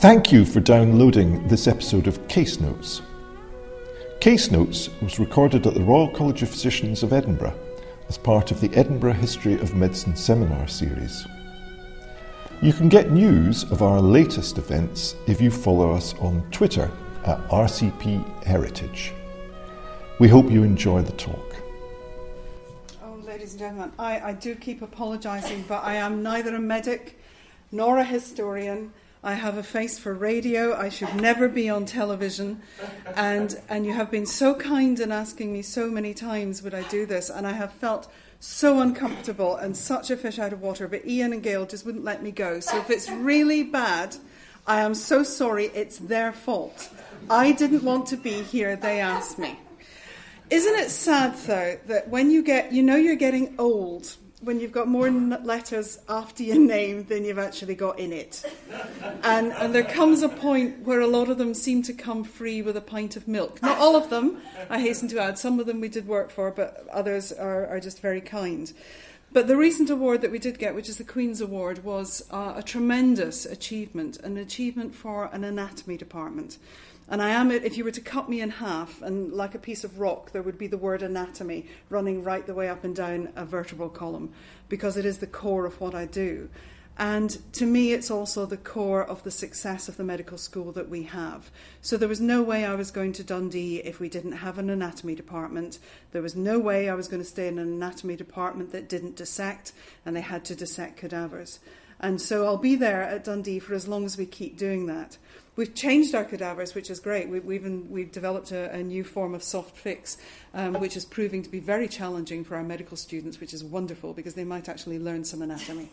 Thank you for downloading this episode of Case Notes. Case Notes was recorded at the Royal College of Physicians of Edinburgh as part of the Edinburgh History of Medicine seminar series. You can get news of our latest events if you follow us on Twitter at RCP Heritage. We hope you enjoy the talk. Oh, ladies and gentlemen, I, I do keep apologising, but I am neither a medic nor a historian. I have a face for radio. I should never be on television. And, and you have been so kind in asking me so many times would I do this, and I have felt so uncomfortable and such a fish out of water. But Ian and Gail just wouldn't let me go. So if it's really bad, I am so sorry. It's their fault. I didn't want to be here. They asked me. Isn't it sad though that when you get, you know, you're getting old when you've got more letters after your name than you've actually got in it. And, and there comes a point where a lot of them seem to come free with a pint of milk. Not all of them, I hasten to add. Some of them we did work for, but others are, are just very kind. But the recent award that we did get, which is the Queen's Award, was uh, a tremendous achievement, an achievement for an anatomy department. And I am, if you were to cut me in half, and like a piece of rock, there would be the word anatomy running right the way up and down a vertebral column, because it is the core of what I do. And to me, it's also the core of the success of the medical school that we have. So there was no way I was going to Dundee if we didn't have an anatomy department. There was no way I was going to stay in an anatomy department that didn't dissect, and they had to dissect cadavers. And so I'll be there at Dundee for as long as we keep doing that. We've changed our cadavers, which is great. We, we've, we've developed a, a, new form of soft fix, um, which is proving to be very challenging for our medical students, which is wonderful because they might actually learn some anatomy.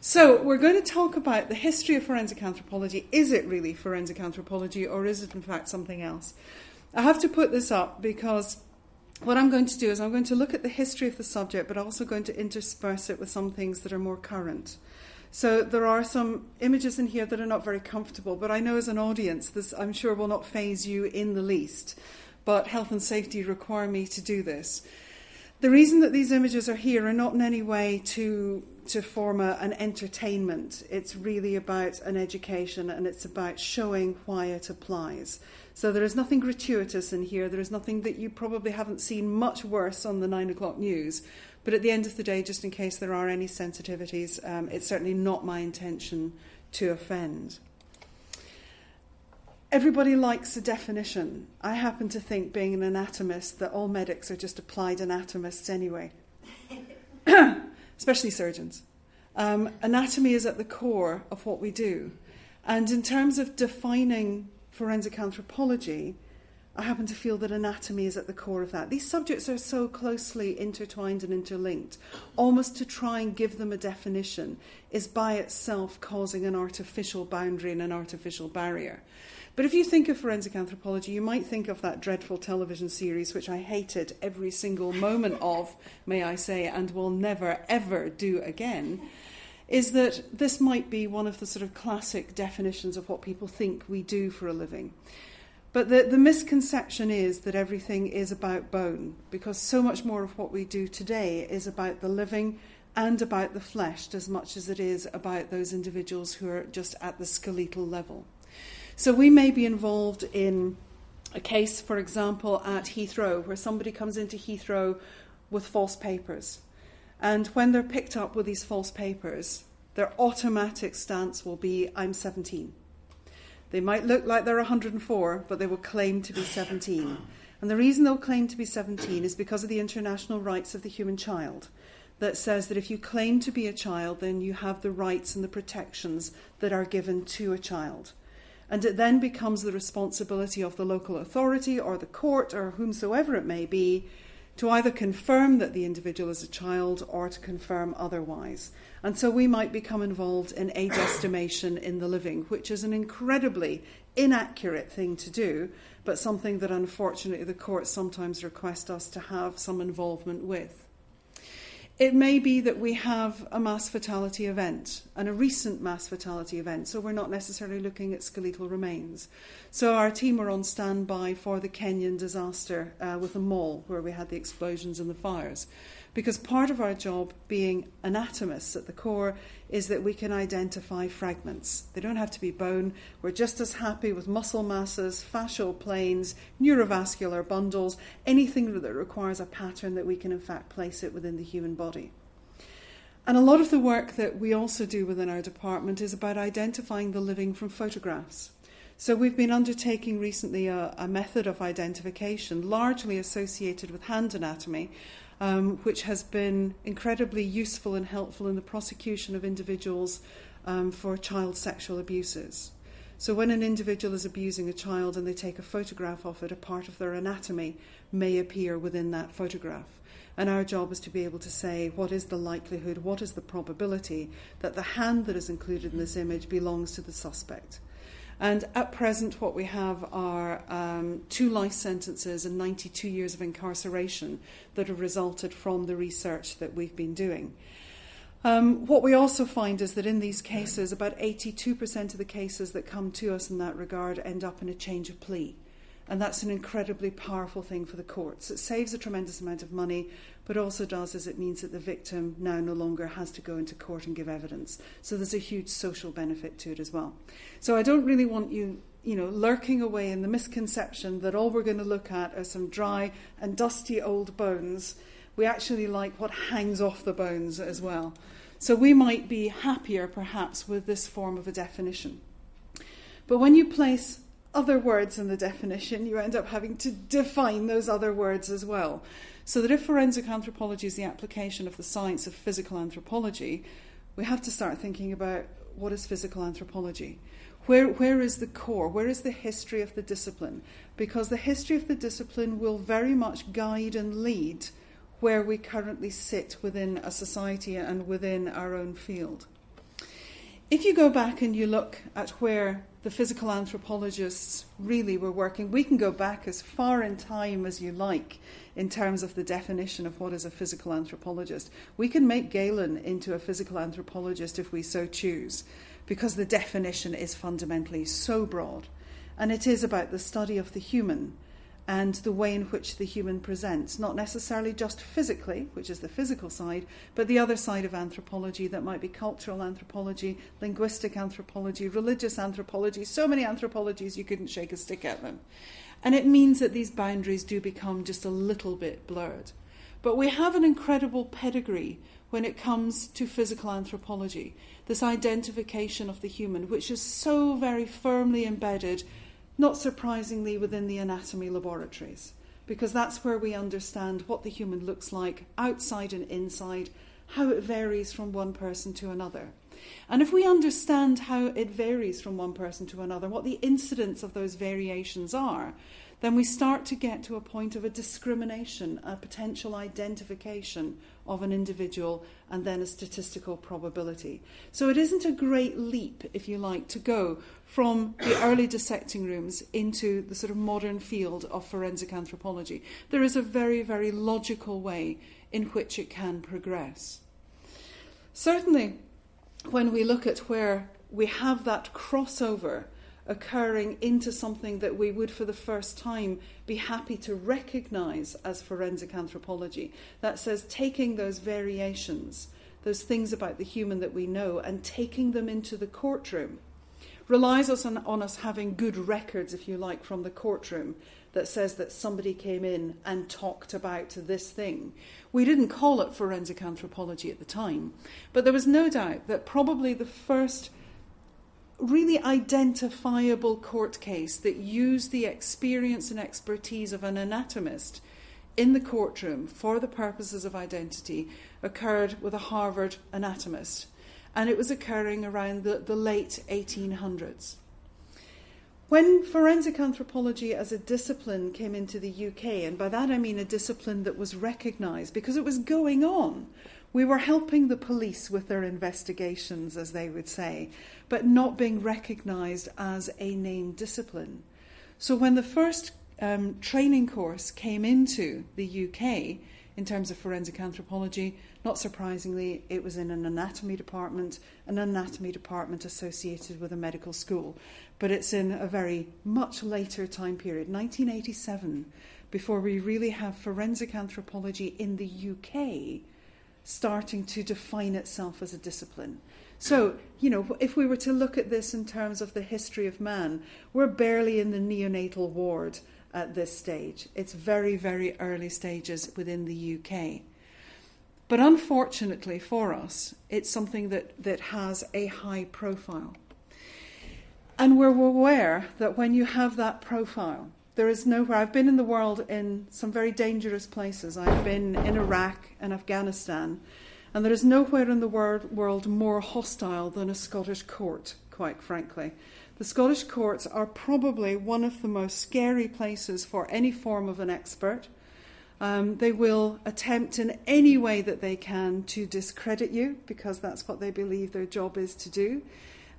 So, we're going to talk about the history of forensic anthropology. Is it really forensic anthropology, or is it in fact something else? I have to put this up because what I'm going to do is I'm going to look at the history of the subject, but also going to intersperse it with some things that are more current. So there are some images in here that are not very comfortable, but I know as an audience, this I'm sure will not phase you in the least. But health and safety require me to do this. The reason that these images are here are not in any way to to form a, an entertainment. It's really about an education and it's about showing why it applies. So there is nothing gratuitous in here. There is nothing that you probably haven't seen much worse on the nine o'clock news. But at the end of the day, just in case there are any sensitivities, um, it's certainly not my intention to offend. Everybody likes a definition. I happen to think, being an anatomist, that all medics are just applied anatomists anyway, especially surgeons. Um, anatomy is at the core of what we do. And in terms of defining forensic anthropology, I happen to feel that anatomy is at the core of that. These subjects are so closely intertwined and interlinked, almost to try and give them a definition is by itself causing an artificial boundary and an artificial barrier. But if you think of forensic anthropology, you might think of that dreadful television series, which I hated every single moment of, may I say, and will never ever do again. Is that this might be one of the sort of classic definitions of what people think we do for a living. But the, the misconception is that everything is about bone, because so much more of what we do today is about the living and about the flesh as much as it is about those individuals who are just at the skeletal level. So we may be involved in a case, for example, at Heathrow, where somebody comes into Heathrow with false papers. And when they're picked up with these false papers, their automatic stance will be, I'm 17. They might look like they're 104, but they will claim to be 17. And the reason they'll claim to be 17 is because of the international rights of the human child that says that if you claim to be a child, then you have the rights and the protections that are given to a child. And it then becomes the responsibility of the local authority or the court or whomsoever it may be to either confirm that the individual is a child or to confirm otherwise. And so we might become involved in age estimation in the living, which is an incredibly inaccurate thing to do, but something that unfortunately the courts sometimes request us to have some involvement with. It may be that we have a mass fatality event and a recent mass fatality event, so we're not necessarily looking at skeletal remains. So our team were on standby for the Kenyan disaster uh, with the mall where we had the explosions and the fires. Because part of our job, being anatomists at the core, is that we can identify fragments. They don't have to be bone. We're just as happy with muscle masses, fascial planes, neurovascular bundles, anything that requires a pattern that we can, in fact, place it within the human body. And a lot of the work that we also do within our department is about identifying the living from photographs. So we've been undertaking recently a, a method of identification largely associated with hand anatomy, um, which has been incredibly useful and helpful in the prosecution of individuals um, for child sexual abuses. So, when an individual is abusing a child and they take a photograph of it, a part of their anatomy may appear within that photograph. And our job is to be able to say what is the likelihood, what is the probability that the hand that is included in this image belongs to the suspect. And at present, what we have are um, two life sentences and 92 years of incarceration that have resulted from the research that we've been doing. Um, what we also find is that in these cases, about 82% of the cases that come to us in that regard end up in a change of plea. And that's an incredibly powerful thing for the courts. It saves a tremendous amount of money, but also does is it means that the victim now no longer has to go into court and give evidence. So there's a huge social benefit to it as well. So I don't really want you, you know, lurking away in the misconception that all we're going to look at are some dry and dusty old bones. We actually like what hangs off the bones as well. So we might be happier perhaps with this form of a definition. But when you place other words in the definition, you end up having to define those other words as well. So that if forensic anthropology is the application of the science of physical anthropology, we have to start thinking about what is physical anthropology. Where, where is the core? Where is the history of the discipline? Because the history of the discipline will very much guide and lead where we currently sit within a society and within our own field. If you go back and you look at where the physical anthropologists really were working, we can go back as far in time as you like in terms of the definition of what is a physical anthropologist. We can make Galen into a physical anthropologist if we so choose, because the definition is fundamentally so broad. And it is about the study of the human and the way in which the human presents, not necessarily just physically, which is the physical side, but the other side of anthropology that might be cultural anthropology, linguistic anthropology, religious anthropology, so many anthropologies you couldn't shake a stick at them. And it means that these boundaries do become just a little bit blurred. But we have an incredible pedigree when it comes to physical anthropology, this identification of the human, which is so very firmly embedded not surprisingly within the anatomy laboratories, because that's where we understand what the human looks like outside and inside, how it varies from one person to another. And if we understand how it varies from one person to another, what the incidence of those variations are, then we start to get to a point of a discrimination, a potential identification of an individual, and then a statistical probability. So it isn't a great leap, if you like, to go from the early dissecting rooms into the sort of modern field of forensic anthropology. There is a very, very logical way in which it can progress. Certainly, when we look at where we have that crossover occurring into something that we would for the first time be happy to recognize as forensic anthropology. That says taking those variations, those things about the human that we know, and taking them into the courtroom. Relies us on, on us having good records, if you like, from the courtroom that says that somebody came in and talked about this thing. We didn't call it forensic anthropology at the time, but there was no doubt that probably the first really identifiable court case that used the experience and expertise of an anatomist in the courtroom for the purposes of identity occurred with a Harvard anatomist. And it was occurring around the, the late 1800s. When forensic anthropology as a discipline came into the UK, and by that I mean a discipline that was recognised because it was going on, we were helping the police with their investigations, as they would say, but not being recognised as a named discipline. So when the first um, training course came into the UK in terms of forensic anthropology, not surprisingly, it was in an anatomy department, an anatomy department associated with a medical school. But it's in a very much later time period, 1987, before we really have forensic anthropology in the UK starting to define itself as a discipline. So, you know, if we were to look at this in terms of the history of man, we're barely in the neonatal ward at this stage. It's very, very early stages within the UK. But unfortunately for us, it's something that, that has a high profile. And we're aware that when you have that profile, there is nowhere. I've been in the world in some very dangerous places. I've been in Iraq and Afghanistan, and there is nowhere in the world more hostile than a Scottish court, quite frankly. The Scottish courts are probably one of the most scary places for any form of an expert. Um, they will attempt in any way that they can to discredit you because that's what they believe their job is to do.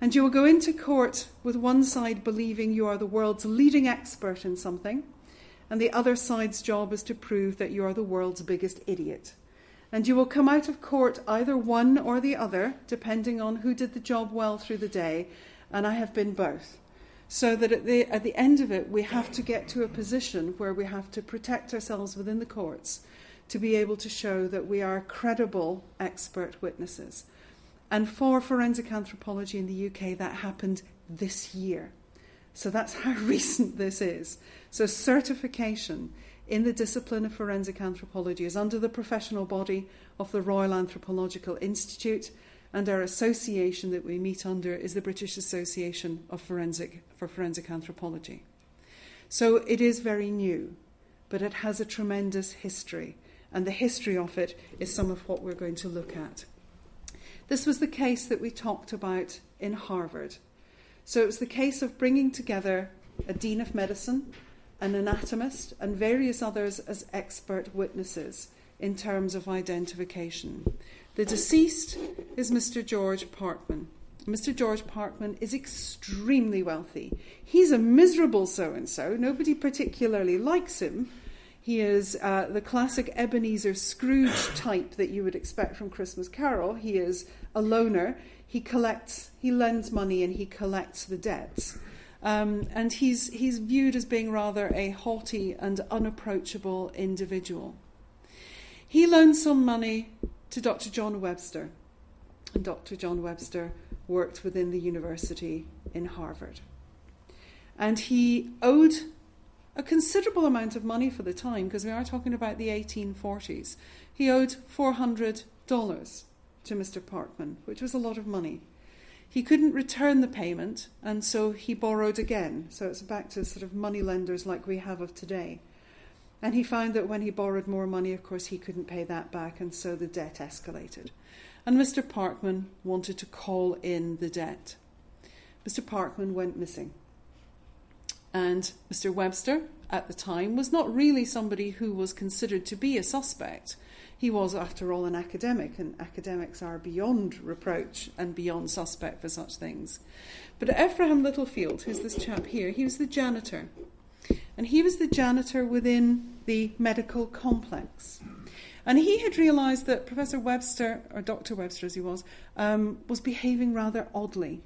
And you will go into court with one side believing you are the world's leading expert in something, and the other side's job is to prove that you are the world's biggest idiot. And you will come out of court either one or the other, depending on who did the job well through the day, and I have been both. So that at the, at the end of it, we have to get to a position where we have to protect ourselves within the courts to be able to show that we are credible expert witnesses. And for forensic anthropology in the UK, that happened this year. So that's how recent this is. So, certification in the discipline of forensic anthropology is under the professional body of the Royal Anthropological Institute, and our association that we meet under is the British Association of Forensic, for Forensic Anthropology. So, it is very new, but it has a tremendous history, and the history of it is some of what we're going to look at. This was the case that we talked about in Harvard. So it was the case of bringing together a dean of medicine, an anatomist, and various others as expert witnesses in terms of identification. The deceased is Mr. George Parkman. Mr. George Parkman is extremely wealthy. He's a miserable so and so. Nobody particularly likes him, he is uh, the classic Ebenezer Scrooge type that you would expect from Christmas Carol. He is a loner. He collects, he lends money and he collects the debts. Um, and he's, he's viewed as being rather a haughty and unapproachable individual. He loaned some money to Dr. John Webster, and Dr. John Webster worked within the university in Harvard. And he owed a considerable amount of money for the time, because we are talking about the 1840s. He owed $400 to Mr. Parkman, which was a lot of money. He couldn't return the payment, and so he borrowed again. So it's back to sort of money lenders like we have of today. And he found that when he borrowed more money, of course, he couldn't pay that back, and so the debt escalated. And Mr. Parkman wanted to call in the debt. Mr. Parkman went missing. And Mr. Webster, at the time, was not really somebody who was considered to be a suspect. He was, after all, an academic, and academics are beyond reproach and beyond suspect for such things. But Ephraim Littlefield, who's this chap here, he was the janitor. And he was the janitor within the medical complex. And he had realised that Professor Webster, or Dr. Webster as he was, um, was behaving rather oddly.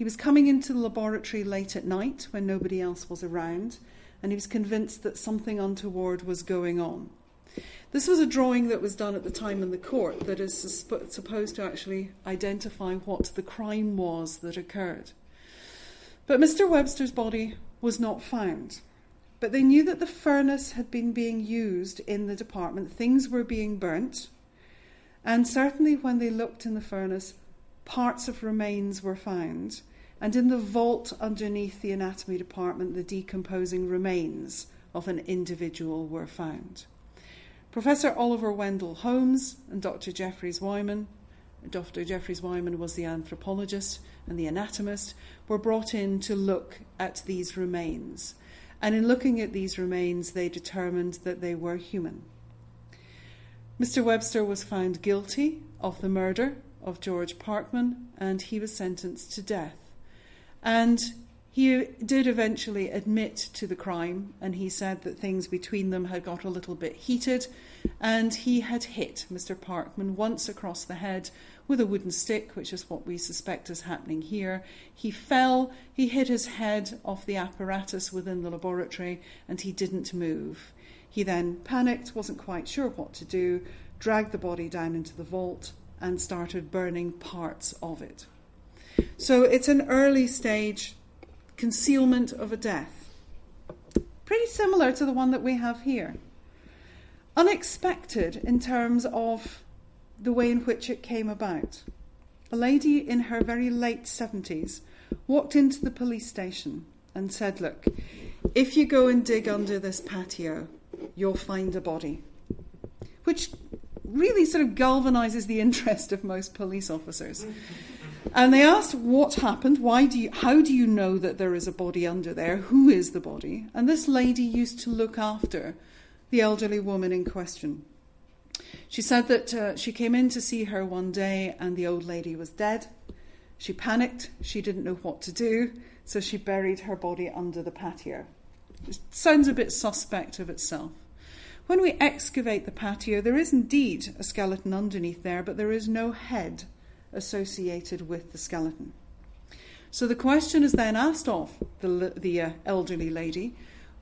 He was coming into the laboratory late at night when nobody else was around, and he was convinced that something untoward was going on. This was a drawing that was done at the time in the court that is supposed to actually identify what the crime was that occurred. But Mr. Webster's body was not found. But they knew that the furnace had been being used in the department, things were being burnt, and certainly when they looked in the furnace, parts of remains were found and in the vault underneath the anatomy department, the decomposing remains of an individual were found. Professor Oliver Wendell Holmes and Dr. Jeffries Wyman, Dr. Jeffries Wyman was the anthropologist and the anatomist, were brought in to look at these remains. And in looking at these remains, they determined that they were human. Mr. Webster was found guilty of the murder of George Parkman and he was sentenced to death. And He did eventually admit to the crime, and he said that things between them had got a little bit heated, and he had hit Mr. Parkman once across the head with a wooden stick, which is what we suspect is happening here. He fell, he hit his head off the apparatus within the laboratory, and he didn't move. He then panicked, wasn't quite sure what to do, dragged the body down into the vault, and started burning parts of it. So it's an early stage concealment of a death. Pretty similar to the one that we have here. Unexpected in terms of the way in which it came about. A lady in her very late 70s walked into the police station and said, Look, if you go and dig under this patio, you'll find a body. Which really sort of galvanizes the interest of most police officers. And they asked what happened, why do you, how do you know that there is a body under there? Who is the body? And this lady used to look after the elderly woman in question. She said that uh, she came in to see her one day and the old lady was dead. She panicked, she didn't know what to do, so she buried her body under the patio. It sounds a bit suspect of itself. When we excavate the patio, there is indeed a skeleton underneath there, but there is no head associated with the skeleton. So the question is then asked of the, the uh, elderly lady.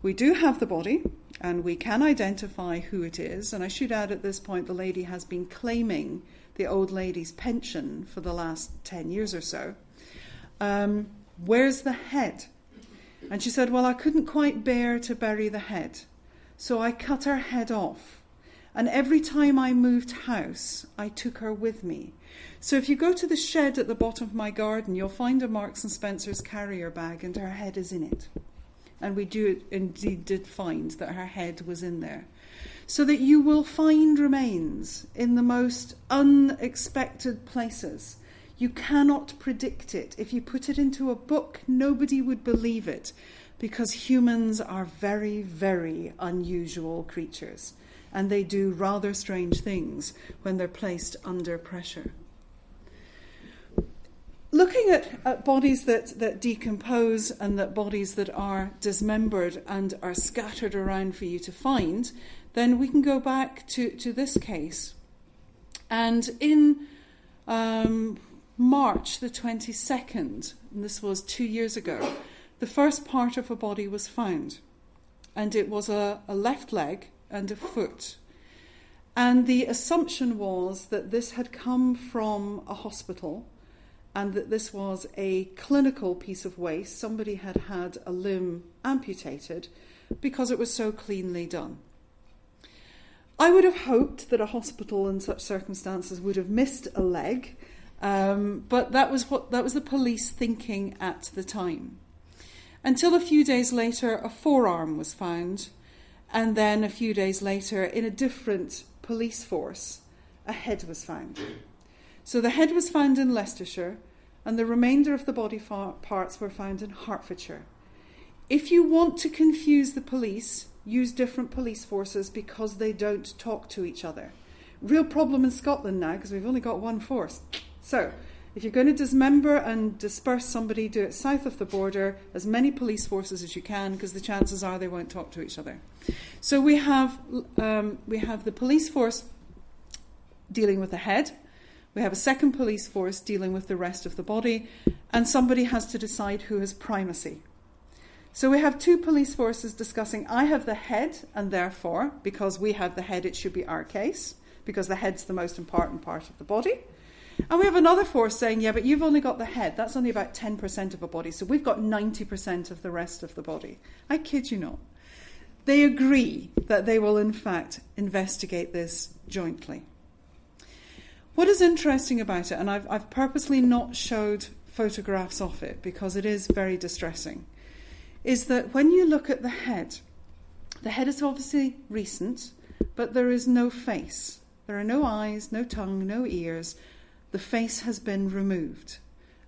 We do have the body, and we can identify who it is. And I should add at this point, the lady has been claiming the old lady's pension for the last 10 years or so. Um, where's the head? And she said, Well, I couldn't quite bear to bury the head, so I cut her head off. And every time I moved house, I took her with me. So if you go to the shed at the bottom of my garden, you'll find a Marks and Spencer's carrier bag, and her head is in it. And we do indeed did find that her head was in there. So that you will find remains in the most unexpected places. You cannot predict it. If you put it into a book, nobody would believe it because humans are very, very unusual creatures and they do rather strange things when they're placed under pressure. Looking at, at bodies that, that decompose and that bodies that are dismembered and are scattered around for you to find, then we can go back to, to this case. And in um, March the 22nd, and this was two years ago, the first part of a body was found. And it was a, a left leg and a foot. And the assumption was that this had come from a hospital and that this was a clinical piece of waste. Somebody had had a limb amputated because it was so cleanly done. I would have hoped that a hospital in such circumstances would have missed a leg, um, but that was what that was the police thinking at the time. Until a few days later, a forearm was found, and then a few days later, in a different police force, a head was found. So the head was found in Leicestershire, and the remainder of the body parts were found in Hertfordshire. If you want to confuse the police, use different police forces because they don't talk to each other. Real problem in Scotland now because we've only got one force. So, if you're going to dismember and disperse somebody, do it south of the border, as many police forces as you can, because the chances are they won't talk to each other. So we have um, we have the police force dealing with the head. We have a second police force dealing with the rest of the body, and somebody has to decide who has primacy. So we have two police forces discussing I have the head, and therefore, because we have the head, it should be our case, because the head's the most important part of the body. And we have another force saying, yeah, but you've only got the head. That's only about 10% of a body. So we've got 90% of the rest of the body. I kid you not. They agree that they will, in fact, investigate this jointly. What is interesting about it, and I've, I've purposely not showed photographs of it because it is very distressing, is that when you look at the head, the head is obviously recent, but there is no face. There are no eyes, no tongue, no ears, the face has been removed.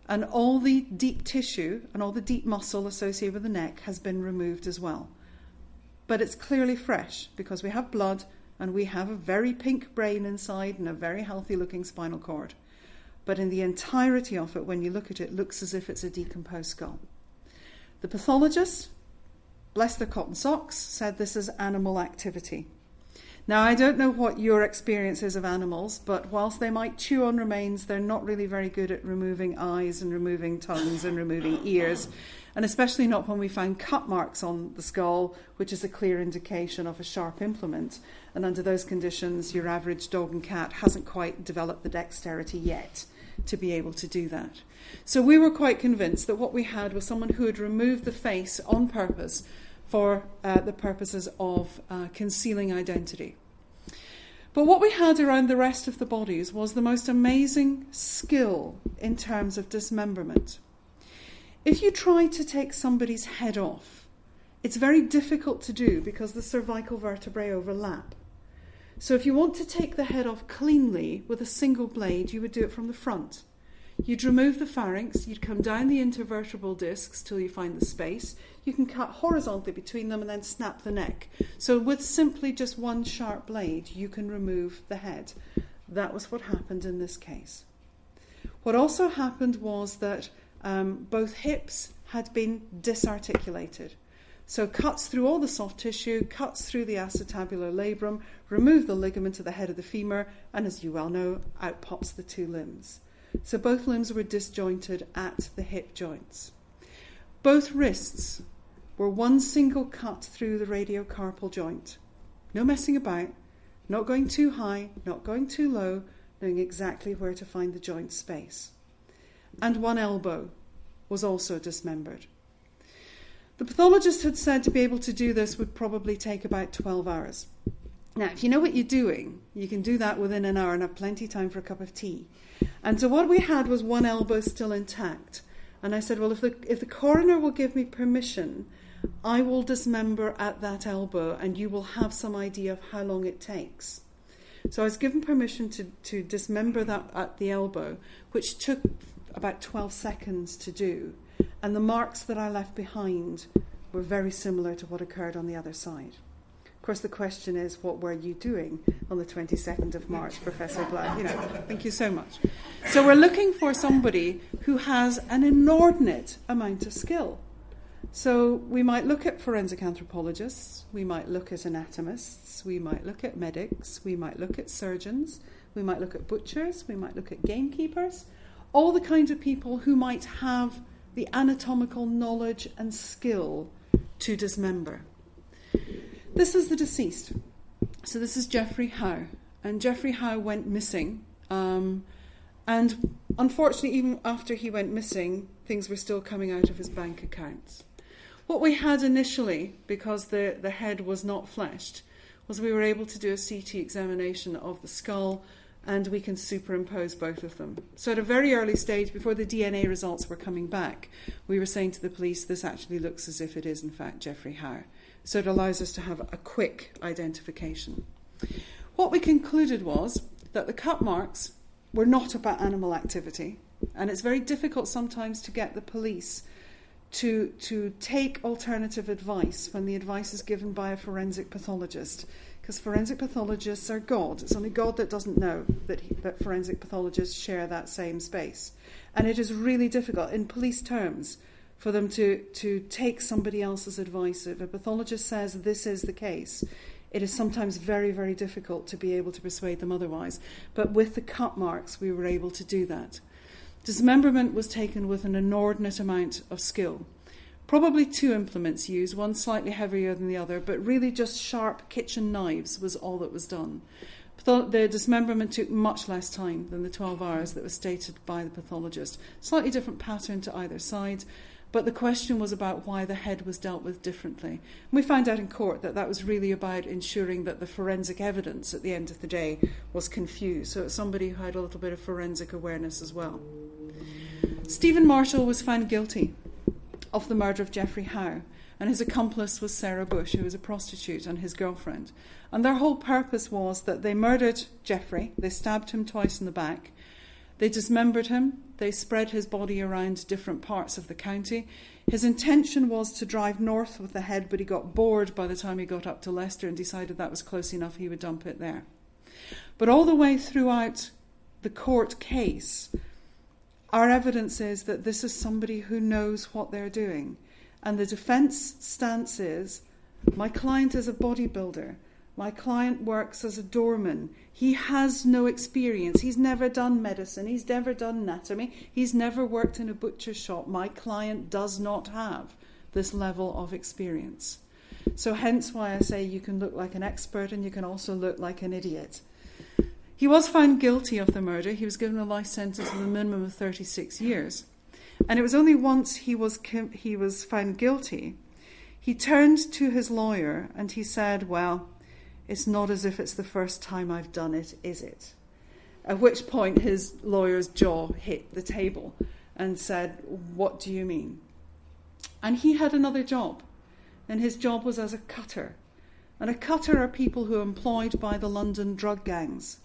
And all the deep tissue and all the deep muscle associated with the neck has been removed as well. But it's clearly fresh because we have blood and we have a very pink brain inside and a very healthy looking spinal cord. But in the entirety of it, when you look at it, it looks as if it's a decomposed skull. The pathologist, bless the cotton socks, said this is animal activity. Now, I don't know what your experience is of animals, but whilst they might chew on remains, they're not really very good at removing eyes and removing tongues and removing ears, and especially not when we find cut marks on the skull, which is a clear indication of a sharp implement. And under those conditions, your average dog and cat hasn't quite developed the dexterity yet to be able to do that. So we were quite convinced that what we had was someone who had removed the face on purpose for uh, the purposes of uh, concealing identity. But what we had around the rest of the bodies was the most amazing skill in terms of dismemberment. If you try to take somebody's head off, it's very difficult to do because the cervical vertebrae overlap. So if you want to take the head off cleanly with a single blade, you would do it from the front. You'd remove the pharynx, you'd come down the intervertebral discs till you find the space. You can cut horizontally between them and then snap the neck. So, with simply just one sharp blade, you can remove the head. That was what happened in this case. What also happened was that um, both hips had been disarticulated. So, cuts through all the soft tissue, cuts through the acetabular labrum, remove the ligament to the head of the femur, and as you well know, out pops the two limbs. So both limbs were disjointed at the hip joints. Both wrists were one single cut through the radiocarpal joint. No messing about, not going too high, not going too low, knowing exactly where to find the joint space. And one elbow was also dismembered. The pathologist had said to be able to do this would probably take about 12 hours. Now, if you know what you're doing, you can do that within an hour and have plenty of time for a cup of tea. And so what we had was one elbow still intact. And I said, well, if the, if the coroner will give me permission, I will dismember at that elbow and you will have some idea of how long it takes. So I was given permission to, to dismember that at the elbow, which took about 12 seconds to do. And the marks that I left behind were very similar to what occurred on the other side. Of course, the question is, what were you doing on the 22nd of March, Professor Black? You know, thank you so much. So we're looking for somebody who has an inordinate amount of skill. So we might look at forensic anthropologists, we might look at anatomists, we might look at medics, we might look at surgeons, we might look at butchers, we might look at gamekeepers, all the kinds of people who might have the anatomical knowledge and skill to dismember. This is the deceased. So this is Jeffrey Howe. And Jeffrey Howe went missing. Um, and unfortunately, even after he went missing, things were still coming out of his bank accounts. What we had initially, because the, the head was not fleshed, was we were able to do a CT examination of the skull and we can superimpose both of them. So, at a very early stage, before the DNA results were coming back, we were saying to the police, this actually looks as if it is, in fact, Jeffrey Howe. So it allows us to have a quick identification. What we concluded was that the cut marks were not about animal activity, and it's very difficult sometimes to get the police to, to take alternative advice when the advice is given by a forensic pathologist. Because forensic pathologists are God. It's only God that doesn't know that, he, that forensic pathologists share that same space. And it is really difficult, in police terms, for them to, to take somebody else's advice. If a pathologist says this is the case, it is sometimes very, very difficult to be able to persuade them otherwise. But with the cut marks, we were able to do that. Dismemberment was taken with an inordinate amount of skill. Probably two implements used, one slightly heavier than the other, but really just sharp kitchen knives was all that was done. The dismemberment took much less time than the 12 hours that was stated by the pathologist. Slightly different pattern to either side, but the question was about why the head was dealt with differently. And we found out in court that that was really about ensuring that the forensic evidence at the end of the day was confused. So it's somebody who had a little bit of forensic awareness as well. Stephen Marshall was found guilty of the murder of Jeffrey Howe, and his accomplice was Sarah Bush, who was a prostitute, and his girlfriend. And their whole purpose was that they murdered Jeffrey, they stabbed him twice in the back, they dismembered him, they spread his body around different parts of the county. His intention was to drive north with the head, but he got bored by the time he got up to Leicester and decided that was close enough, he would dump it there. But all the way throughout the court case, our evidence is that this is somebody who knows what they're doing. And the defense stance is my client is a bodybuilder. My client works as a doorman. He has no experience. He's never done medicine. He's never done anatomy. He's never worked in a butcher shop. My client does not have this level of experience. So, hence why I say you can look like an expert and you can also look like an idiot. He was found guilty of the murder. He was given a life sentence of a minimum of 36 years. And it was only once he was, he was found guilty, he turned to his lawyer and he said, Well, it's not as if it's the first time I've done it, is it? At which point his lawyer's jaw hit the table and said, What do you mean? And he had another job, and his job was as a cutter. And a cutter are people who are employed by the London drug gangs.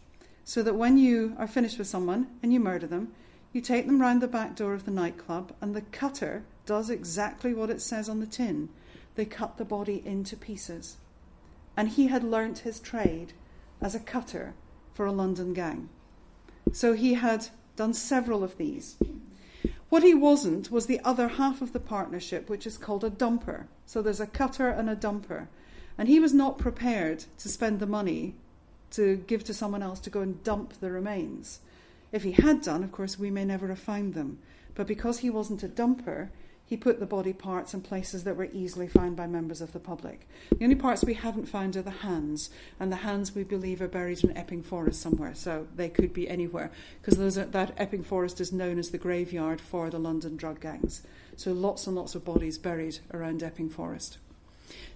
So that when you are finished with someone and you murder them, you take them round the back door of the nightclub, and the cutter does exactly what it says on the tin. They cut the body into pieces. And he had learnt his trade as a cutter for a London gang. So he had done several of these. What he wasn't was the other half of the partnership, which is called a dumper. So there's a cutter and a dumper. And he was not prepared to spend the money to give to someone else to go and dump the remains. If he had done, of course, we may never have found them. But because he wasn't a dumper, he put the body parts in places that were easily found by members of the public. The only parts we haven't found are the hands, and the hands we believe are buried in Epping Forest somewhere, so they could be anywhere, because that Epping Forest is known as the graveyard for the London drug gangs. So lots and lots of bodies buried around Epping Forest.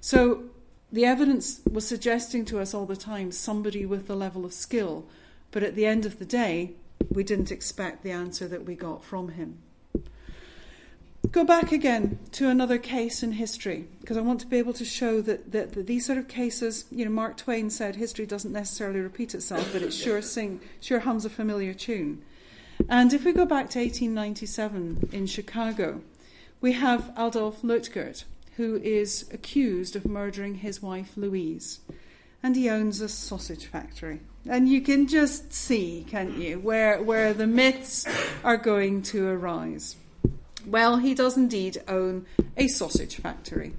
So the evidence was suggesting to us all the time somebody with the level of skill, but at the end of the day, we didn't expect the answer that we got from him. Go back again to another case in history, because I want to be able to show that, that, that, these sort of cases, you know, Mark Twain said history doesn't necessarily repeat itself, but it sure, sing, sure hums a familiar tune. And if we go back to 1897 in Chicago, we have Adolf Luetgert, who is accused of murdering his wife Louise. And he owns a sausage factory. And you can just see, can't you, where, where the myths are going to arise. Well, he does indeed own a sausage factory.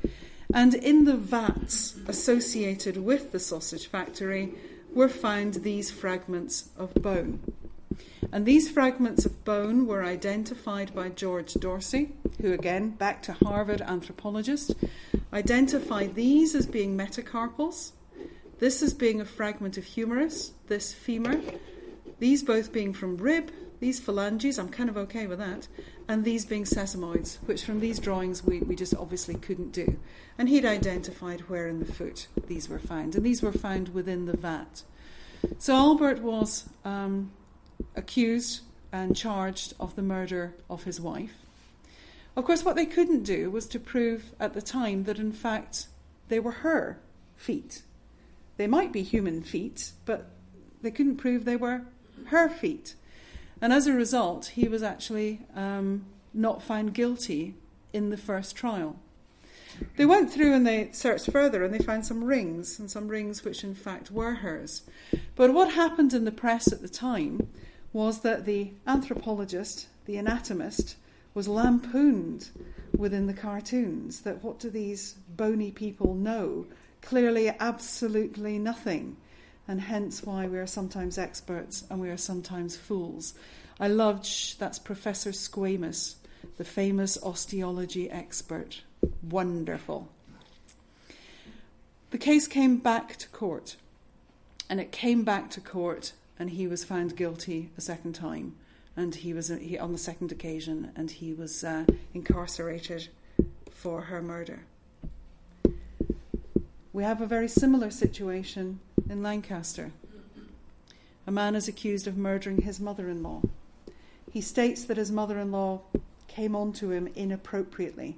And in the vats associated with the sausage factory were found these fragments of bone. And these fragments of bone were identified by George Dorsey, who, again, back to Harvard anthropologist, identified these as being metacarpals, this as being a fragment of humerus, this femur, these both being from rib, these phalanges, I'm kind of okay with that, and these being sesamoids, which from these drawings we, we just obviously couldn't do. And he'd identified where in the foot these were found, and these were found within the vat. So Albert was um, accused and charged of the murder of his wife. Of course, what they couldn't do was to prove at the time that in fact they were her feet. They might be human feet, but they couldn't prove they were her feet. And as a result, he was actually um, not found guilty in the first trial. They went through and they searched further and they found some rings, and some rings which in fact were hers. But what happened in the press at the time was that the anthropologist, the anatomist, was lampooned within the cartoons that what do these bony people know? Clearly, absolutely nothing and hence why we are sometimes experts and we are sometimes fools. I loved that's Professor Squamous, the famous osteology expert. Wonderful. The case came back to court, and it came back to court, and he was found guilty a second time, and he was he, on the second occasion, and he was uh, incarcerated for her murder. We have a very similar situation in Lancaster. A man is accused of murdering his mother in law. He states that his mother in law came on to him inappropriately,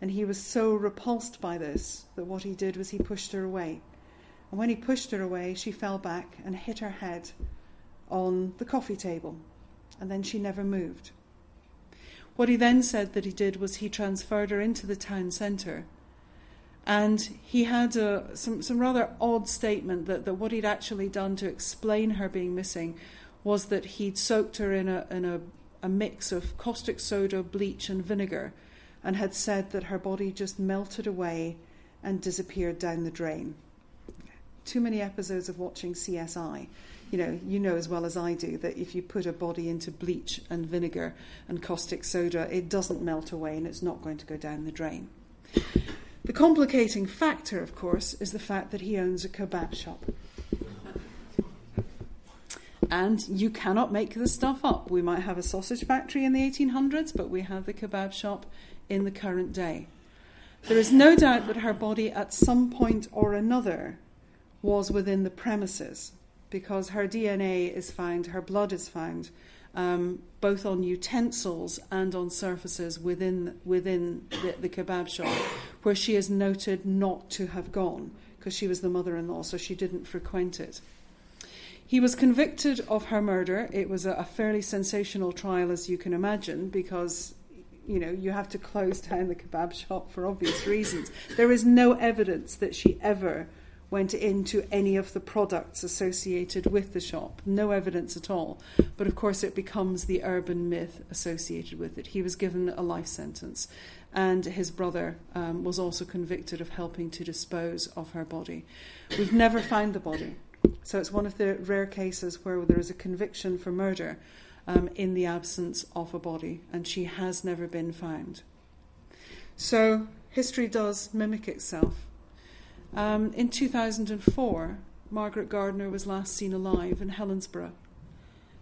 and he was so repulsed by this that what he did was he pushed her away. And when he pushed her away, she fell back and hit her head on the coffee table, and then she never moved. What he then said that he did was he transferred her into the town centre and he had a, some, some rather odd statement that, that what he'd actually done to explain her being missing was that he'd soaked her in a, in a, a mix of caustic soda, bleach, and vinegar. and had said that her body just melted away and disappeared down the drain. Too many episodes of watching CSI. You know, you know as well as I do that if you put a body into bleach and vinegar and caustic soda, it doesn't melt away and it's not going to go down the drain. The complicating factor, of course, is the fact that he owns a kebab shop. And you cannot make this stuff up. We might have a sausage factory in the 1800s, but we have the kebab shop in the current day. There is no doubt that her body, at some point or another, was within the premises because her DNA is found, her blood is found, um, both on utensils and on surfaces within within the, the kebab shop, where she is noted not to have gone because she was the mother-in-law, so she didn't frequent it. He was convicted of her murder. It was a, a fairly sensational trial, as you can imagine, because you know, you have to close down the kebab shop for obvious reasons. There is no evidence that she ever went into any of the products associated with the shop. No evidence at all. But of course, it becomes the urban myth associated with it. He was given a life sentence, and his brother um, was also convicted of helping to dispose of her body. We've never found the body. So it's one of the rare cases where there is a conviction for murder um, in the absence of a body, and she has never been found. So history does mimic itself. Um, in 2004, Margaret Gardner was last seen alive in Helensburgh.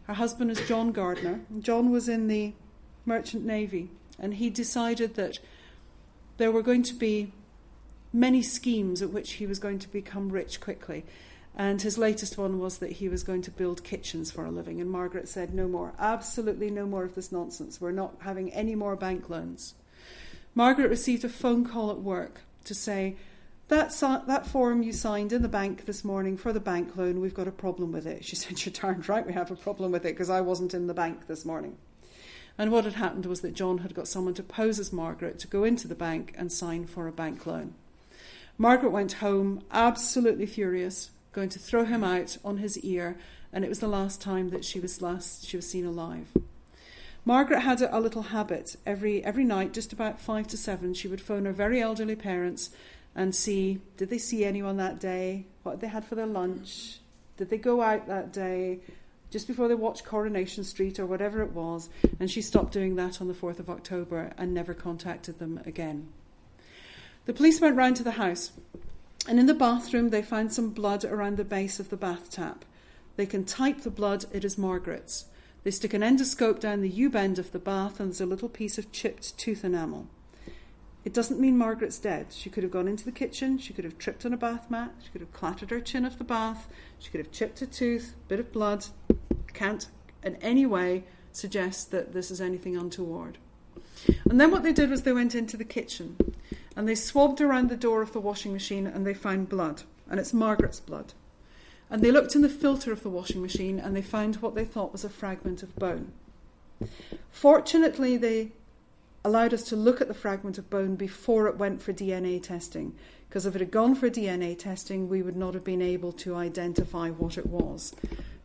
Her husband is John Gardner. John was in the Merchant Navy, and he decided that there were going to be many schemes at which he was going to become rich quickly. And his latest one was that he was going to build kitchens for a living. And Margaret said, No more, absolutely no more of this nonsense. We're not having any more bank loans. Margaret received a phone call at work to say, that, that form you signed in the bank this morning for the bank loan, we've got a problem with it. She said, You're darned right, we have a problem with it because I wasn't in the bank this morning. And what had happened was that John had got someone to pose as Margaret to go into the bank and sign for a bank loan. Margaret went home absolutely furious, going to throw him out on his ear, and it was the last time that she was last she was seen alive. Margaret had a, a little habit every every night, just about five to seven. She would phone her very elderly parents and see did they see anyone that day, what they had for their lunch, did they go out that day, just before they watched Coronation Street or whatever it was, and she stopped doing that on the 4th of October and never contacted them again. The police went round to the house and in the bathroom, they found some blood around the base of the bath tap. They can type the blood, it is Margaret's. They stick an endoscope down the U bend of the bath, and there's a little piece of chipped tooth enamel. It doesn't mean Margaret's dead. She could have gone into the kitchen, she could have tripped on a bath mat, she could have clattered her chin off the bath, she could have chipped a tooth, bit of blood. Can't in any way suggest that this is anything untoward. And then what they did was they went into the kitchen and they swabbed around the door of the washing machine and they found blood, and it's Margaret's blood. And they looked in the filter of the washing machine and they found what they thought was a fragment of bone. Fortunately, they allowed us to look at the fragment of bone before it went for DNA testing, because if it had gone for DNA testing, we would not have been able to identify what it was,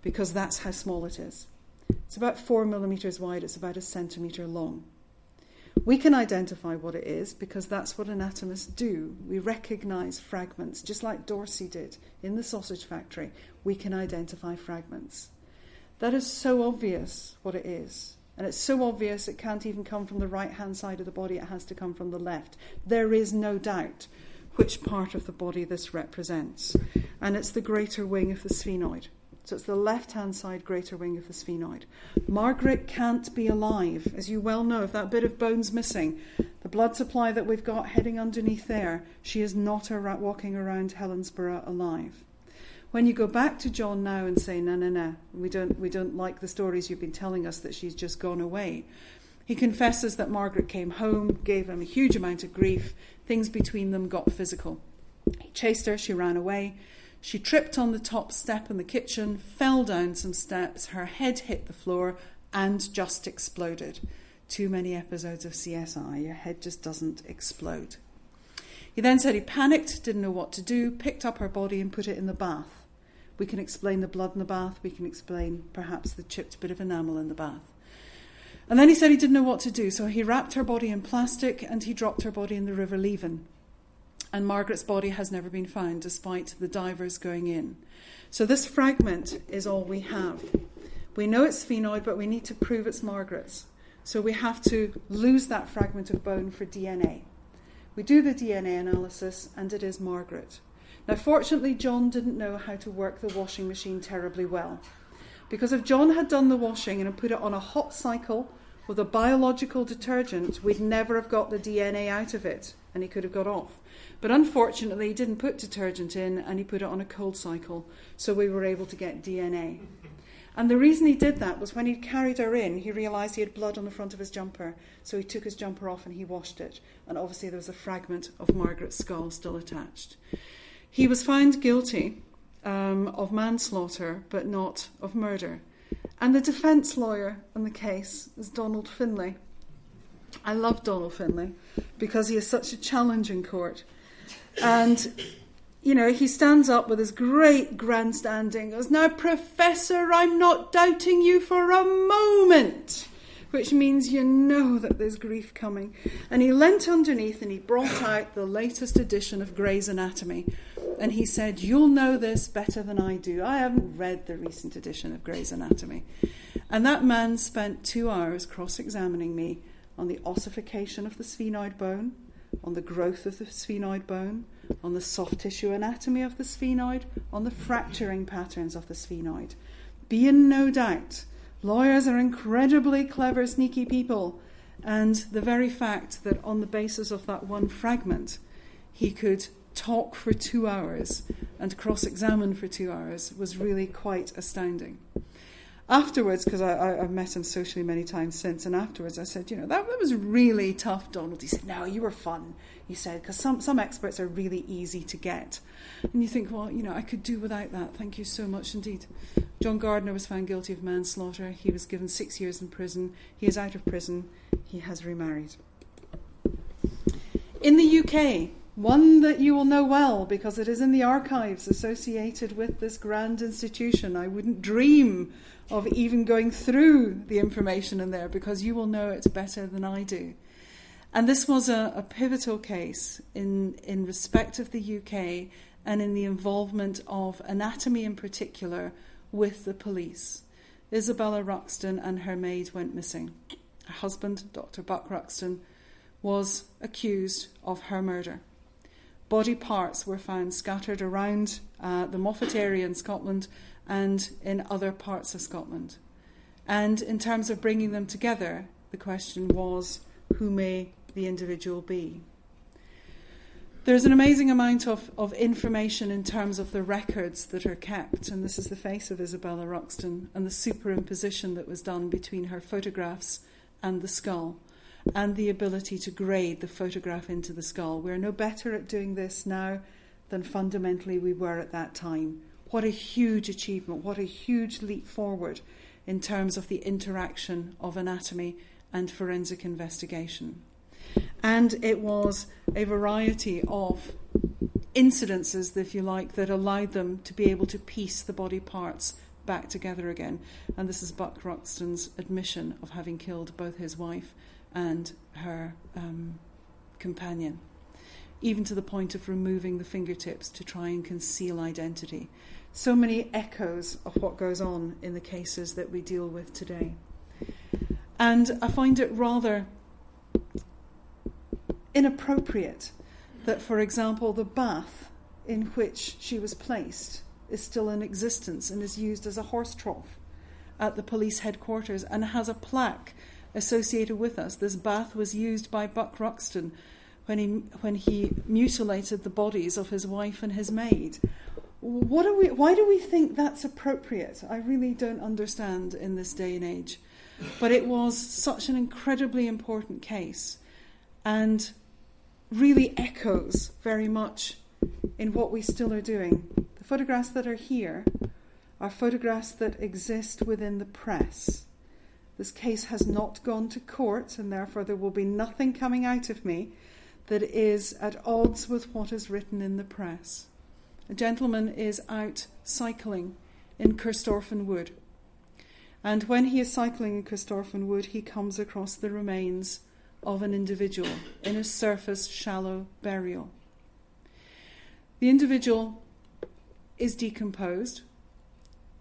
because that's how small it is. It's about four millimetres wide, it's about a centimetre long. We can identify what it is because that's what anatomists do. We recognize fragments, just like Dorsey did in the sausage factory. We can identify fragments. That is so obvious what it is. And it's so obvious it can't even come from the right hand side of the body, it has to come from the left. There is no doubt which part of the body this represents. And it's the greater wing of the sphenoid. So it's the left hand side greater wing of the sphenoid. Margaret can't be alive. As you well know, if that bit of bone's missing, the blood supply that we've got heading underneath there, she is not a walking around Helensburgh alive. When you go back to John now and say, no, no, no, we don't, we don't like the stories you've been telling us that she's just gone away, he confesses that Margaret came home, gave him a huge amount of grief, things between them got physical. He chased her, she ran away. She tripped on the top step in the kitchen, fell down some steps, her head hit the floor, and just exploded. Too many episodes of CSI, your head just doesn't explode. He then said he panicked, didn't know what to do, picked up her body and put it in the bath. We can explain the blood in the bath, we can explain perhaps the chipped bit of enamel in the bath. And then he said he didn't know what to do, so he wrapped her body in plastic and he dropped her body in the River Leven. And Margaret's body has never been found, despite the divers going in. So this fragment is all we have. We know it's sphenoid, but we need to prove it's Margaret's. So we have to lose that fragment of bone for DNA. We do the DNA analysis, and it is Margaret. Now, fortunately, John didn't know how to work the washing machine terribly well. Because if John had done the washing and put it on a hot cycle with a biological detergent, we'd never have got the DNA out of it and he could have got off. But unfortunately, he didn't put detergent in and he put it on a cold cycle, so we were able to get DNA. And the reason he did that was when he carried her in, he realised he had blood on the front of his jumper, so he took his jumper off and he washed it. And obviously, there was a fragment of Margaret's skull still attached. He was found guilty um, of manslaughter, but not of murder. And the defence lawyer in the case is Donald Findlay. I love Donald Findlay because he is such a challenge in court. And, you know, he stands up with his great grandstanding, goes, Now, Professor, I'm not doubting you for a moment which means you know that there's grief coming. And he leant underneath and he brought out the latest edition of Gray's Anatomy. And he said, You'll know this better than I do. I haven't read the recent edition of Gray's Anatomy. And that man spent two hours cross examining me on the ossification of the sphenoid bone, on the growth of the sphenoid bone, on the soft tissue anatomy of the sphenoid, on the fracturing patterns of the sphenoid. Be in no doubt Lawyers are incredibly clever, sneaky people. And the very fact that on the basis of that one fragment, he could talk for two hours and cross examine for two hours was really quite astounding. Afterwards, because I've met him socially many times since, and afterwards I said, you know, that, that was really tough, Donald. He said, no, you were fun, he said, because some, some experts are really easy to get. And you think, well, you know, I could do without that. Thank you so much indeed. John Gardner was found guilty of manslaughter. He was given six years in prison. He is out of prison. He has remarried. In the UK, one that you will know well because it is in the archives associated with this grand institution. I wouldn't dream of even going through the information in there because you will know it better than I do. And this was a, a pivotal case in, in respect of the UK and in the involvement of anatomy in particular with the police. Isabella Ruxton and her maid went missing. Her husband, Dr. Buck Ruxton, was accused of her murder. Body parts were found scattered around uh, the Moffat area in Scotland and in other parts of Scotland. And in terms of bringing them together, the question was who may the individual be? There's an amazing amount of, of information in terms of the records that are kept, and this is the face of Isabella Ruxton and the superimposition that was done between her photographs and the skull, and the ability to grade the photograph into the skull. We're no better at doing this now than fundamentally we were at that time. What a huge achievement, what a huge leap forward in terms of the interaction of anatomy and forensic investigation. And it was a variety of incidences, if you like, that allowed them to be able to piece the body parts back together again. And this is Buck Ruxton's admission of having killed both his wife and her um, companion, even to the point of removing the fingertips to try and conceal identity. So many echoes of what goes on in the cases that we deal with today. And I find it rather inappropriate that, for example, the bath in which she was placed is still in existence and is used as a horse trough at the police headquarters and has a plaque associated with us. This bath was used by Buck Ruxton when he, when he mutilated the bodies of his wife and his maid. What are we, why do we think that's appropriate? I really don't understand in this day and age. But it was such an incredibly important case. And really echoes very much in what we still are doing. The photographs that are here are photographs that exist within the press. This case has not gone to court, and therefore there will be nothing coming out of me that is at odds with what is written in the press. A gentleman is out cycling in Corstorphine Wood, And when he is cycling in Corstorphine Wood, he comes across the remains of an individual in a surface shallow burial. The individual is decomposed,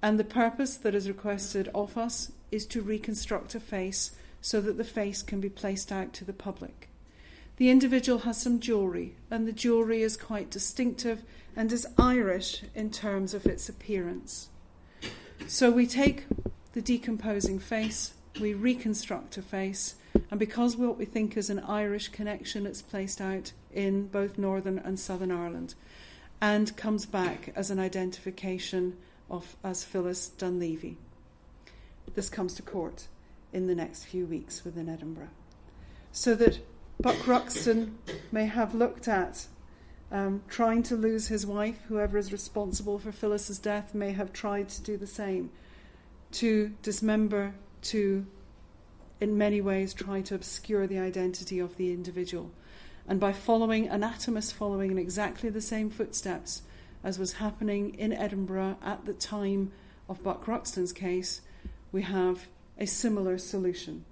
and the purpose that is requested of us is to reconstruct a face so that the face can be placed out to the public. The individual has some jewellery, and the jewellery is quite distinctive and is Irish in terms of its appearance. So we take the decomposing face, we reconstruct a face, and because what we think is an Irish connection, it's placed out in both Northern and Southern Ireland and comes back as an identification of as Phyllis Dunleavy. This comes to court in the next few weeks within Edinburgh. So that Buck Ruxton may have looked at um, trying to lose his wife, whoever is responsible for Phyllis's death may have tried to do the same, to dismember, to in many ways try to obscure the identity of the individual. And by following anatomists following in exactly the same footsteps as was happening in Edinburgh at the time of Buck Ruxton's case, we have a similar solution.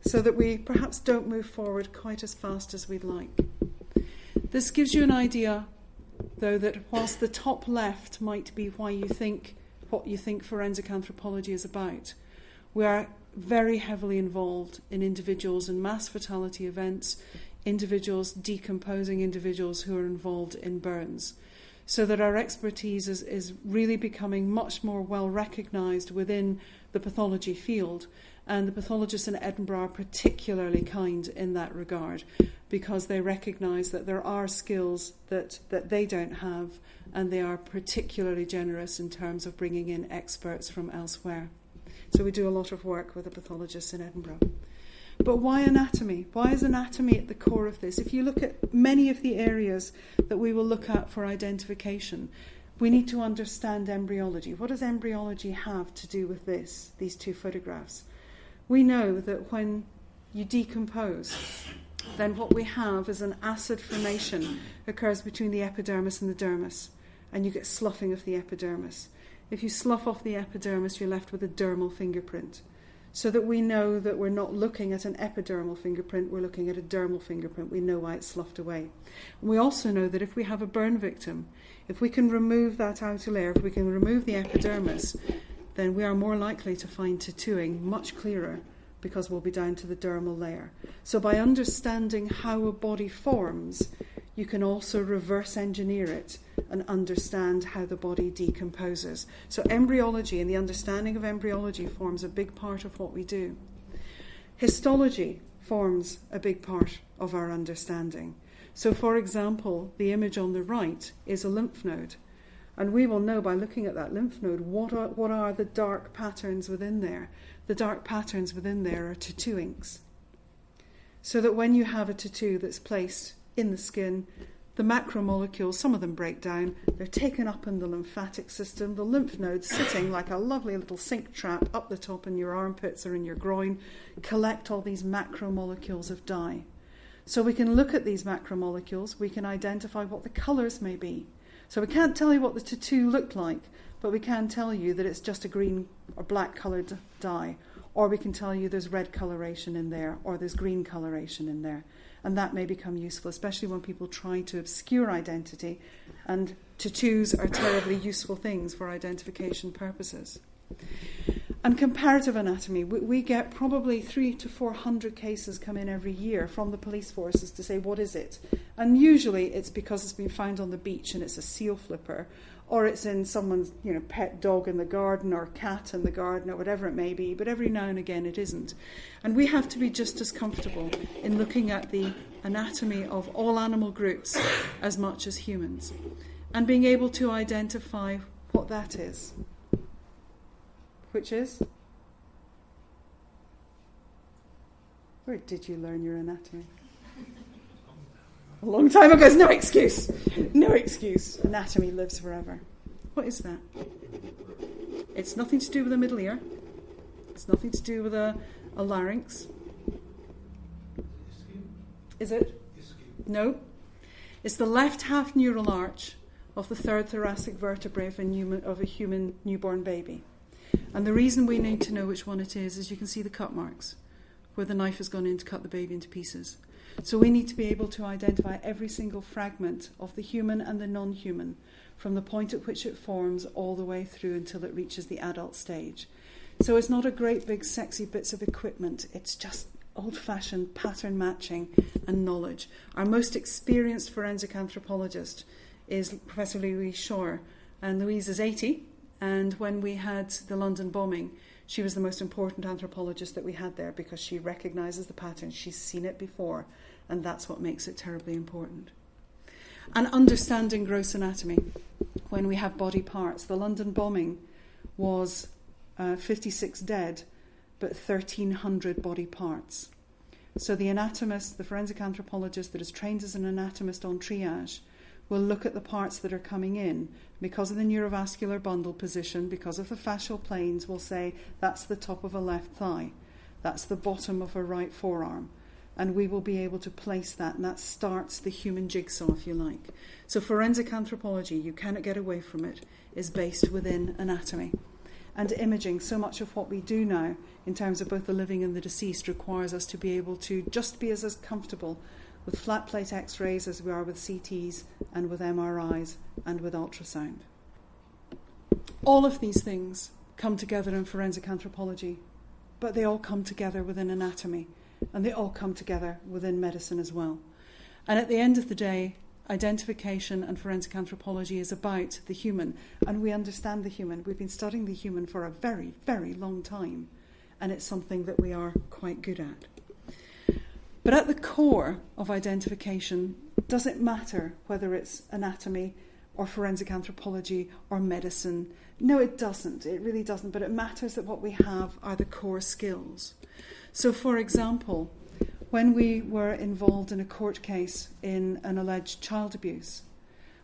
So that we perhaps don't move forward quite as fast as we'd like. This gives you an idea, though, that whilst the top left might be why you think what you think forensic anthropology is about, we are very heavily involved in individuals and mass fatality events, individuals decomposing individuals who are involved in burns. So that our expertise is, is really becoming much more well recognised within the pathology field. And the pathologists in Edinburgh are particularly kind in that regard because they recognise that there are skills that, that they don't have and they are particularly generous in terms of bringing in experts from elsewhere. So we do a lot of work with the pathologists in Edinburgh. But why anatomy? Why is anatomy at the core of this? If you look at many of the areas that we will look at for identification, we need to understand embryology. What does embryology have to do with this, these two photographs? We know that when you decompose, then what we have is an acid formation occurs between the epidermis and the dermis, and you get sloughing of the epidermis. If you slough off the epidermis, you're left with a dermal fingerprint. So that we know that we're not looking at an epidermal fingerprint, we're looking at a dermal fingerprint. We know why it's sloughed away. We also know that if we have a burn victim, if we can remove that outer layer, if we can remove the epidermis, then we are more likely to find tattooing much clearer because we'll be down to the dermal layer. So, by understanding how a body forms, you can also reverse engineer it and understand how the body decomposes. So, embryology and the understanding of embryology forms a big part of what we do. Histology forms a big part of our understanding. So, for example, the image on the right is a lymph node. And we will know by looking at that lymph node what are, what are the dark patterns within there. The dark patterns within there are tattooings. So that when you have a tattoo that's placed in the skin. The macromolecules, some of them break down, they're taken up in the lymphatic system. The lymph nodes sitting like a lovely little sink trap up the top in your armpits or in your groin collect all these macromolecules of dye. So we can look at these macromolecules, we can identify what the colours may be. So we can't tell you what the tattoo looked like, but we can tell you that it's just a green or black coloured dye. Or we can tell you there's red coloration in there, or there's green coloration in there and that may become useful, especially when people try to obscure identity. And tattoos are terribly useful things for identification purposes. And comparative anatomy, we, we, get probably three to four hundred cases come in every year from the police forces to say, what is it? And usually it's because it's been found on the beach and it's a seal flipper, or it's in someone's you know pet dog in the garden or cat in the garden or whatever it may be but every now and again it isn't. And we have to be just as comfortable in looking at the anatomy of all animal groups as much as humans and being able to identify what that is. Which is? Where did you learn your anatomy a long time ago. There's no excuse. No excuse. Anatomy lives forever. What is that? It's nothing to do with the middle ear. It's nothing to do with a, a larynx. Is it? No. It's the left half neural arch of the third thoracic vertebrae of a, human, of a human newborn baby. And the reason we need to know which one it is is you can see the cut marks where the knife has gone in to cut the baby into pieces. So we need to be able to identify every single fragment of the human and the non human from the point at which it forms all the way through until it reaches the adult stage. So it's not a great big sexy bits of equipment, it's just old fashioned pattern matching and knowledge. Our most experienced forensic anthropologist is Professor Louise Scheuer, and Louise is 80. And when we had the London bombing, she was the most important anthropologist that we had there because she recognizes the pattern, she's seen it before, and that's what makes it terribly important. And understanding gross anatomy when we have body parts. The London bombing was uh, 56 dead, but 1,300 body parts. So the anatomist, the forensic anthropologist that is trained as an anatomist on triage, will look at the parts that are coming in because of the neurovascular bundle position, because of the fascial planes, will say that's the top of a left thigh, that's the bottom of a right forearm. And we will be able to place that, and that starts the human jigsaw, if you like. So, forensic anthropology, you cannot get away from it, is based within anatomy. And imaging, so much of what we do now in terms of both the living and the deceased requires us to be able to just be as, as comfortable with flat plate x rays as we are with CTs and with MRIs and with ultrasound. All of these things come together in forensic anthropology, but they all come together within anatomy and they all come together within medicine as well. And at the end of the day, identification and forensic anthropology is about the human, and we understand the human. We've been studying the human for a very, very long time, and it's something that we are quite good at. But at the core of identification, does it matter whether it's anatomy or forensic anthropology or medicine? No, it doesn't. It really doesn't. But it matters that what we have are the core skills. So, for example, when we were involved in a court case in an alleged child abuse,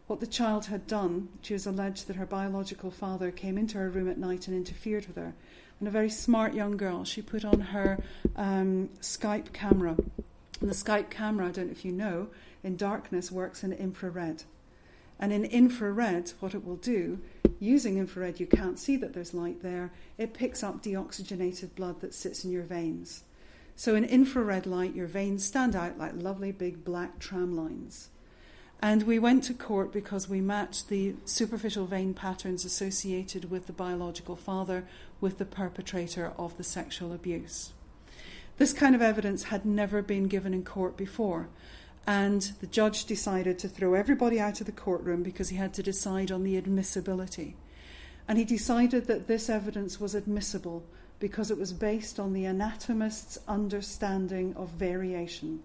what the child had done, she was alleged that her biological father came into her room at night and interfered with her. And a very smart young girl, she put on her um, Skype camera and the Skype camera, I don't know if you know, in darkness works in infrared. And in infrared, what it will do, using infrared, you can't see that there's light there, it picks up deoxygenated blood that sits in your veins. So in infrared light, your veins stand out like lovely big black tram lines. And we went to court because we matched the superficial vein patterns associated with the biological father with the perpetrator of the sexual abuse. This kind of evidence had never been given in court before. And the judge decided to throw everybody out of the courtroom because he had to decide on the admissibility. And he decided that this evidence was admissible because it was based on the anatomist's understanding of variation.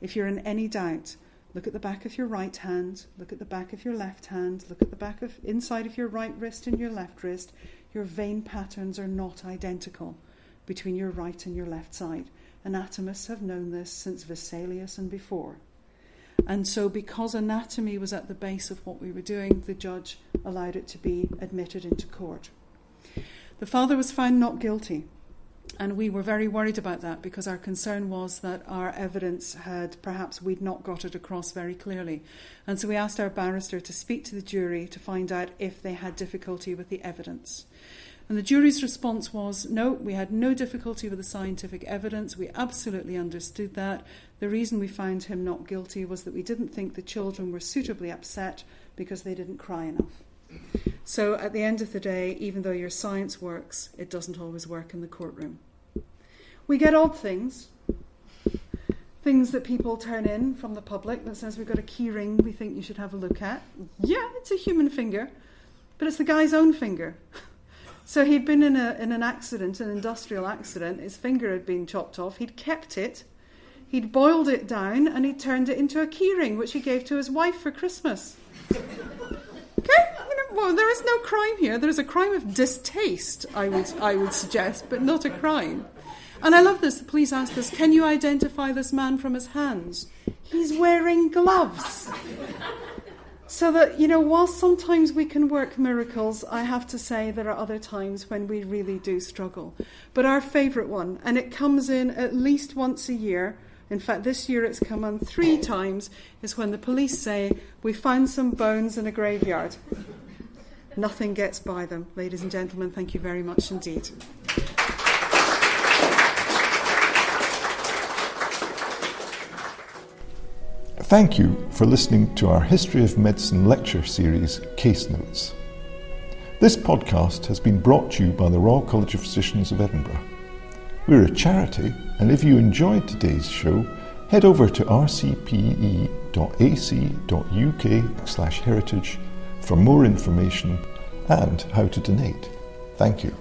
If you're in any doubt, look at the back of your right hand, look at the back of your left hand, look at the back of inside of your right wrist and your left wrist. Your vein patterns are not identical between your right and your left side. Anatomists have known this since Vesalius and before. And so, because anatomy was at the base of what we were doing, the judge allowed it to be admitted into court. The father was found not guilty, and we were very worried about that because our concern was that our evidence had perhaps we'd not got it across very clearly. And so we asked our barrister to speak to the jury to find out if they had difficulty with the evidence. And the jury's response was no, we had no difficulty with the scientific evidence. We absolutely understood that. The reason we found him not guilty was that we didn't think the children were suitably upset because they didn't cry enough. So at the end of the day, even though your science works, it doesn't always work in the courtroom. We get odd things. Things that people turn in from the public that says we've got a key ring we think you should have a look at. Yeah, it's a human finger, but it's the guy's own finger. So he'd been in, a, in an accident, an industrial accident. His finger had been chopped off. He'd kept it. He'd boiled it down and he turned it into a keyring, which he gave to his wife for Christmas. okay? Well, there is no crime here. There is a crime of distaste, I would, I would suggest, but not a crime. And I love this. The police asked us, Can you identify this man from his hands? He's wearing gloves. So that, you know, whilst sometimes we can work miracles, I have to say there are other times when we really do struggle. But our favourite one, and it comes in at least once a year, in fact, this year it's come on three times, is when the police say, We found some bones in a graveyard. Nothing gets by them. Ladies and gentlemen, thank you very much indeed. Thank you for listening to our History of Medicine lecture series, Case Notes. This podcast has been brought to you by the Royal College of Physicians of Edinburgh. We're a charity, and if you enjoyed today's show, head over to rcpe.ac.uk/heritage for more information and how to donate. Thank you.